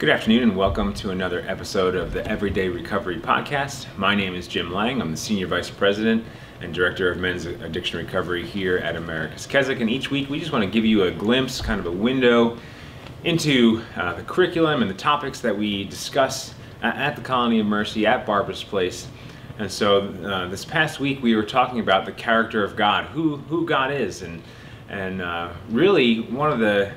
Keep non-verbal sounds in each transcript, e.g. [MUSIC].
Good afternoon and welcome to another episode of the Everyday Recovery Podcast. My name is Jim Lang. I'm the Senior Vice President and Director of Men's Addiction Recovery here at America's Keswick. And each week we just want to give you a glimpse, kind of a window into uh, the curriculum and the topics that we discuss at the Colony of Mercy at Barbara's Place. And so uh, this past week we were talking about the character of God, who, who God is. And, and uh, really one of the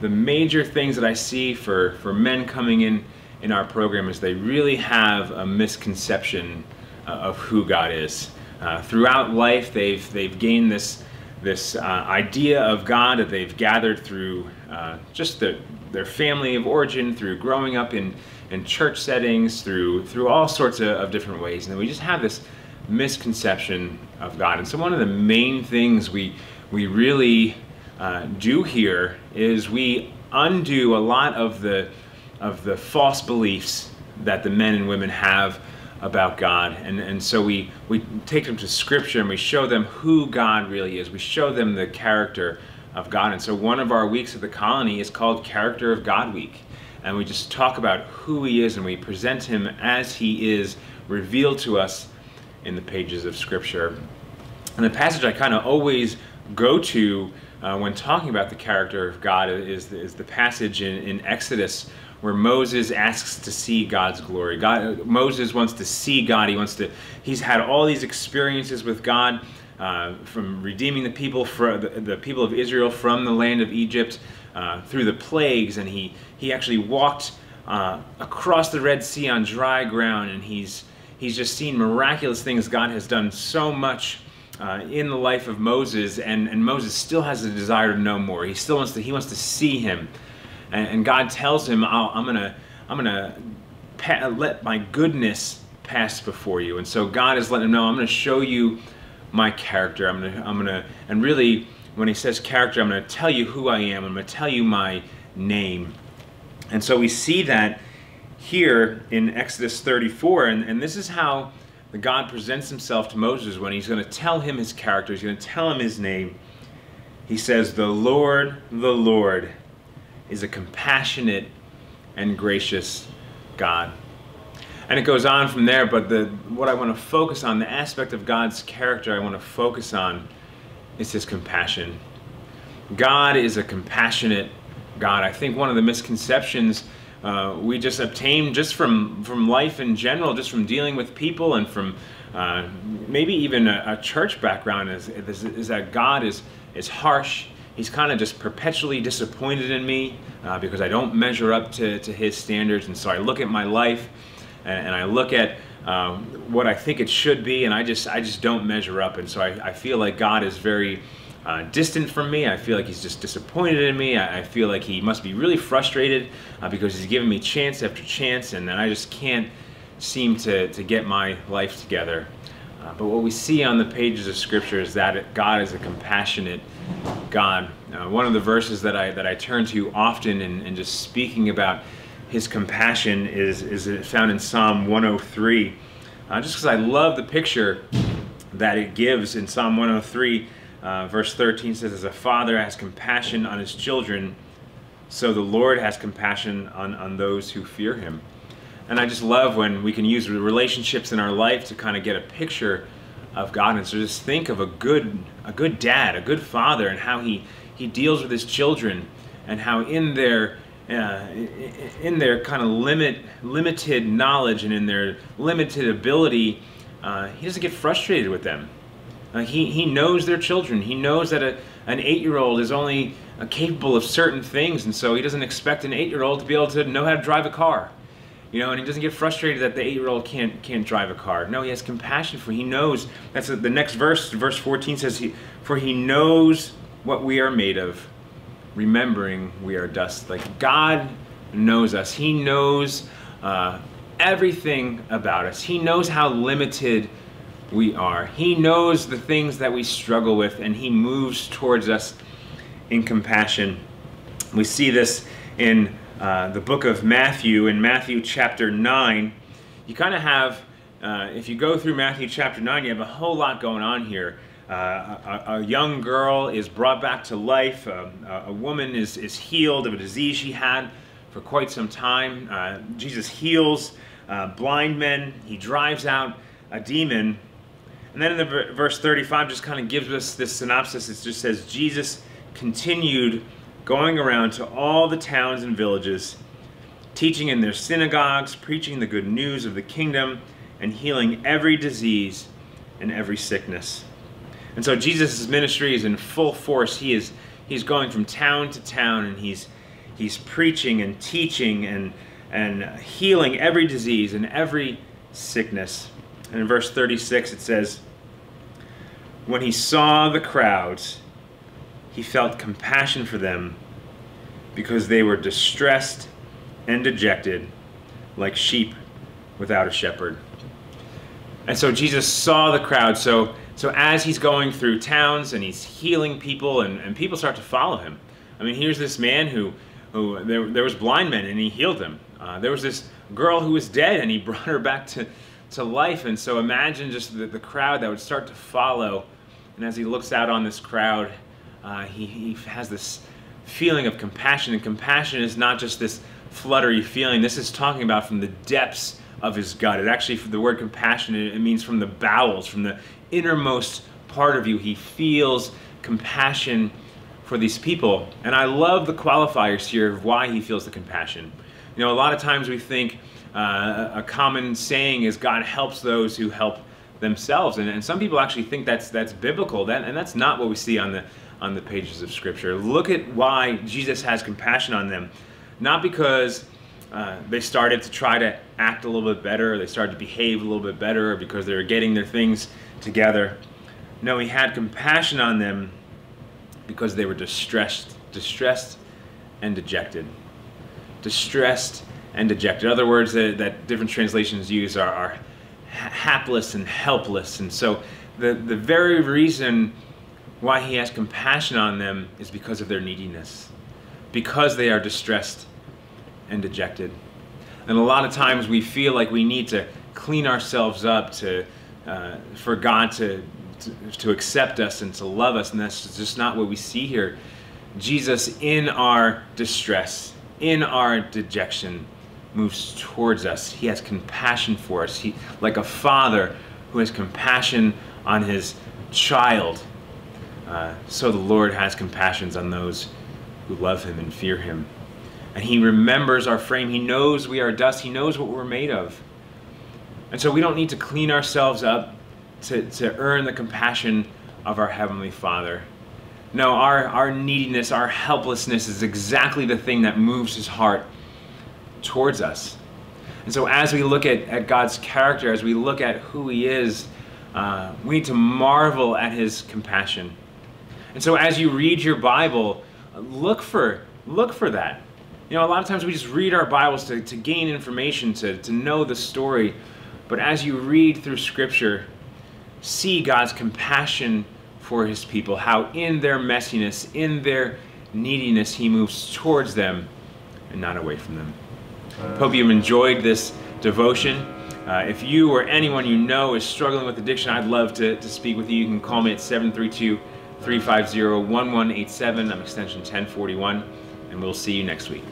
the major things that I see for, for men coming in in our program is they really have a misconception uh, of who God is. Uh, throughout life, they've, they've gained this, this uh, idea of God that they've gathered through uh, just the, their family of origin, through growing up in, in church settings, through, through all sorts of, of different ways. And we just have this misconception of God. And so one of the main things we, we really uh, do here is we undo a lot of the of the false beliefs that the men and women have about God. And, and so we, we take them to Scripture and we show them who God really is. We show them the character of God. And so one of our weeks at the colony is called Character of God Week. And we just talk about who He is and we present Him as He is revealed to us in the pages of Scripture. And the passage I kind of always go to uh, when talking about the character of God is, is the passage in, in Exodus where Moses asks to see God's glory. God, Moses wants to see God. He wants to. He's had all these experiences with God, uh, from redeeming the people, for the, the, people of Israel from the land of Egypt, uh, through the plagues, and he he actually walked uh, across the Red Sea on dry ground, and he's he's just seen miraculous things. God has done so much uh, in the life of Moses, and, and Moses still has a desire to know more. He still wants to he wants to see him, and, and God tells him, i am gonna I'm gonna pa- let my goodness pass before you." And so God is letting him know, "I'm gonna show you my character. I'm gonna I'm gonna and really." When he says character, I'm going to tell you who I am. I'm going to tell you my name. And so we see that here in Exodus 34, and, and this is how God presents himself to Moses when he's going to tell him his character, he's going to tell him his name. He says, The Lord, the Lord, is a compassionate and gracious God. And it goes on from there, but the, what I want to focus on, the aspect of God's character I want to focus on, is his compassion. God is a compassionate God. I think one of the misconceptions uh, we just obtain just from from life in general, just from dealing with people and from uh, maybe even a, a, church background is, is, is that God is is harsh. He's kind of just perpetually disappointed in me uh, because I don't measure up to, to His standards, and so I look at my life and, and I look at um, what I think it should be, and I just I just don't measure up, and so I, I feel like God is very uh, distant from me. I feel like he's just disappointed in me. I, I feel like he must be really frustrated uh, because he's giving me chance after chance, and then I just can't seem to, to get my life together. Uh, but what we see on the pages of Scripture is that God is a compassionate God. Uh, one of the verses that I, that I turn to often in, in just speaking about his compassion is, is found in Psalm 103. Uh, just because I love the picture that it gives in Psalm 103 uh, verse 13 says, As a father has compassion on his children, so the Lord has compassion on, on those who fear him. And I just love when we can use relationships in our life to kind of get a picture of God. And so just think of a good, a good dad, a good father, and how he, he deals with his children, and how in their uh, in their kind of limit, limited knowledge and in their limited ability, uh, he doesn't get frustrated with them. Uh, he, he knows their children. He knows that a, an eight-year-old is only uh, capable of certain things, and so he doesn't expect an eight-year-old to be able to know how to drive a car. You know, and he doesn't get frustrated that the eight-year-old can't can't drive a car. No, he has compassion for. He knows. That's the next verse. Verse 14 says, he, "For he knows what we are made of, remembering we are dust." Like God knows us. He knows uh, everything about us. He knows how limited we are. He knows the things that we struggle with and He moves towards us in compassion. We see this in uh, the book of Matthew, in Matthew chapter 9. You kind of have, uh, if you go through Matthew chapter 9, you have a whole lot going on here. Uh, a, a, young girl is brought back to life, um, a, a woman is, is healed of a disease she had for quite some time. Uh, Jesus heals uh, blind men, he drives out a demon. And then in the verse 35 just kind of gives us this synopsis. It just says, Jesus continued going around to all the towns and villages, teaching in their synagogues, preaching the good news of the kingdom, and healing every disease and every sickness. And so Jesus' ministry is in full force. He is he's going from town to town and he's he's preaching and teaching and and healing every disease and every sickness. And in verse 36 it says, When he saw the crowds, he felt compassion for them because they were distressed and dejected like sheep without a shepherd. And so Jesus saw the crowd. So, so as he's going through towns and he's healing people, and, and people start to follow him. I mean, here's this man who, who there, there was blind men and he healed them. Uh, there was this girl who was dead and he [LAUGHS] brought her back to, to life. And so imagine just the, the crowd that would start to follow. And as he looks out on this crowd, uh, he, he has this feeling of compassion. And compassion is not just this fluttery feeling. This is talking about from the depths of his gut. It actually, the word compassion, it means from the bowels, from the innermost part of you. He feels compassion for these people. And I love the qualifiers here of why he feels the compassion. You know, a lot of times we think uh, a common saying is God helps those who help themselves. And, and some people actually think that's, that's biblical, that, and that's not what we see on the, on the pages of Scripture. Look at why Jesus has compassion on them. Not because uh, they started to try to act a little bit better, they started to behave a little bit better, or because they were getting their things together. No, he had compassion on them because they were distressed, distressed and dejected. Distressed and dejected. Other words that, that different translations use are, are hapless and helpless. And so the, the very reason why he has compassion on them is because of their neediness, because they are distressed and dejected. And a lot of times we feel like we need to clean ourselves up to, uh, for God to, to, to accept us and to love us, and that's just not what we see here. Jesus, in our distress, in our dejection, moves towards us. He has compassion for us. He, like a father who has compassion on his child, uh, so the Lord has compassions on those who love him and fear him. And he remembers our frame. He knows we are dust. He knows what we're made of. And so we don't need to clean ourselves up to, to earn the compassion of our Heavenly Father. No, our, our neediness, our helplessness is exactly the thing that moves his heart towards us. And so as we look at, at God's character, as we look at who he is, uh, we need to marvel at his compassion. And so as you read your Bible, look for, look for that. You know, a lot of times we just read our Bibles to, to gain information, to, to know the story. But as you read through Scripture, see God's compassion for his people, how in their messiness, in their neediness, he moves towards them and not away from them. Hope you've enjoyed this devotion. Uh, if you or anyone you know is struggling with addiction, I'd love to, to speak with you. You can call me at 732 350 1187. I'm extension 1041, and we'll see you next week.